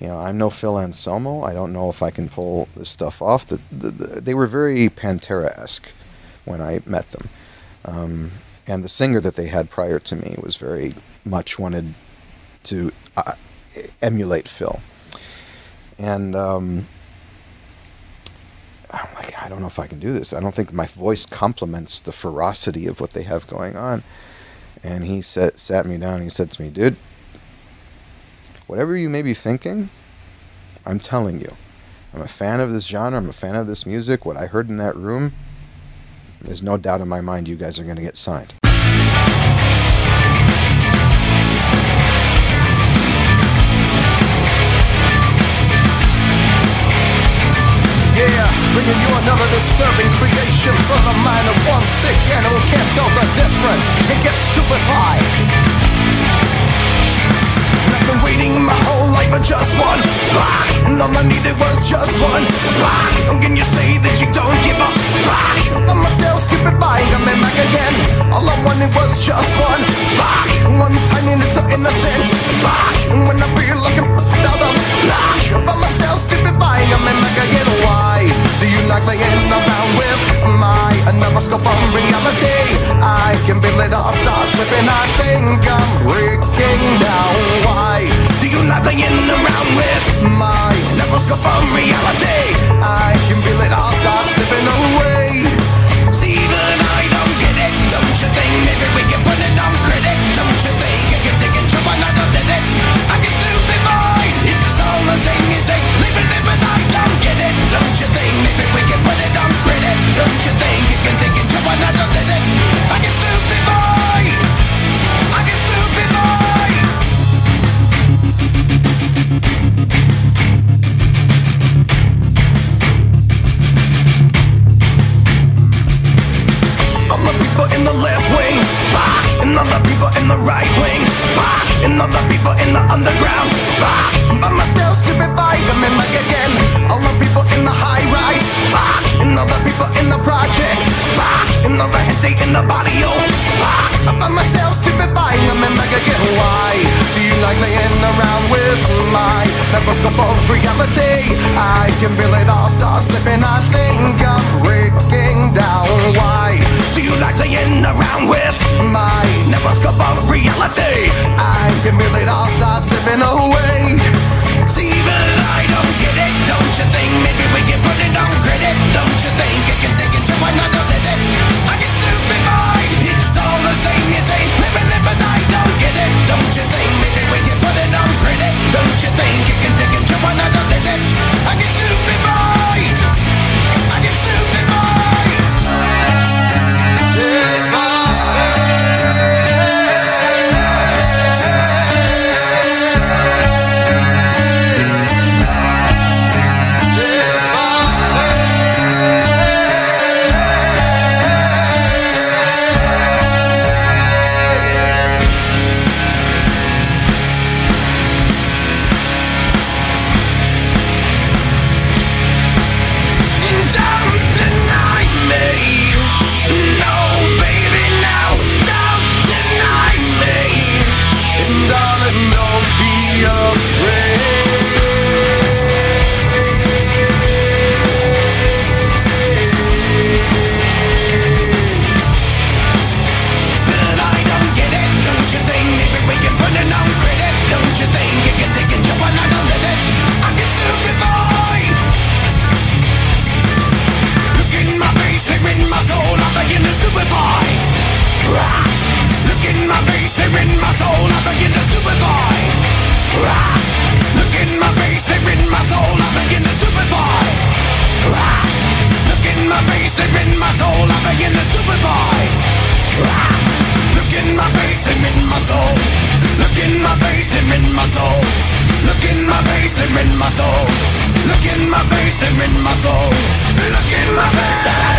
You know, I'm no Phil Anselmo. I don't know if I can pull this stuff off. The, the, the, they were very Pantera-esque when I met them, um, and the singer that they had prior to me was very much wanted to uh, emulate Phil. And um, I'm like, I don't know if I can do this. I don't think my voice complements the ferocity of what they have going on. And he sat, sat me down he said to me, dude, whatever you may be thinking, I'm telling you. I'm a fan of this genre. I'm a fan of this music. What I heard in that room, there's no doubt in my mind you guys are going to get signed. Yeah, bringing you another disturbing creation from the mind of one sick animal can't tell the just one rock, and all I needed was just one rock. And can you say that you don't give up rock? Let myself stupid by coming back again. All I wanted was just one rock, one tiny little innocent rock. And when I feel like I'm out of luck, let myself stupid by coming back again. Why do you like playing around with my another scope of reality? I can feel it all start slipping. I think I'm breaking down. Why playing around with my another scope of reality? I can feel in the left wing, fuck, and the people in the right wing, fuck, and the people in the underground, fuck. By myself, stupid by coming back again. All the people in the high rise, fuck, and the people in the projects, fuck, and the gente in the barrio, fuck. By myself, stupid by coming back again. Why do you like playing around with my microscope of reality? I can feel it all start slipping. I think I'm breaking down. Why do you like playing around with my microscope of reality? I can feel it all start slipping away. My face, stare in my soul. Look in my face, stare in my soul. Look in my face, stare in my soul. Look in my face.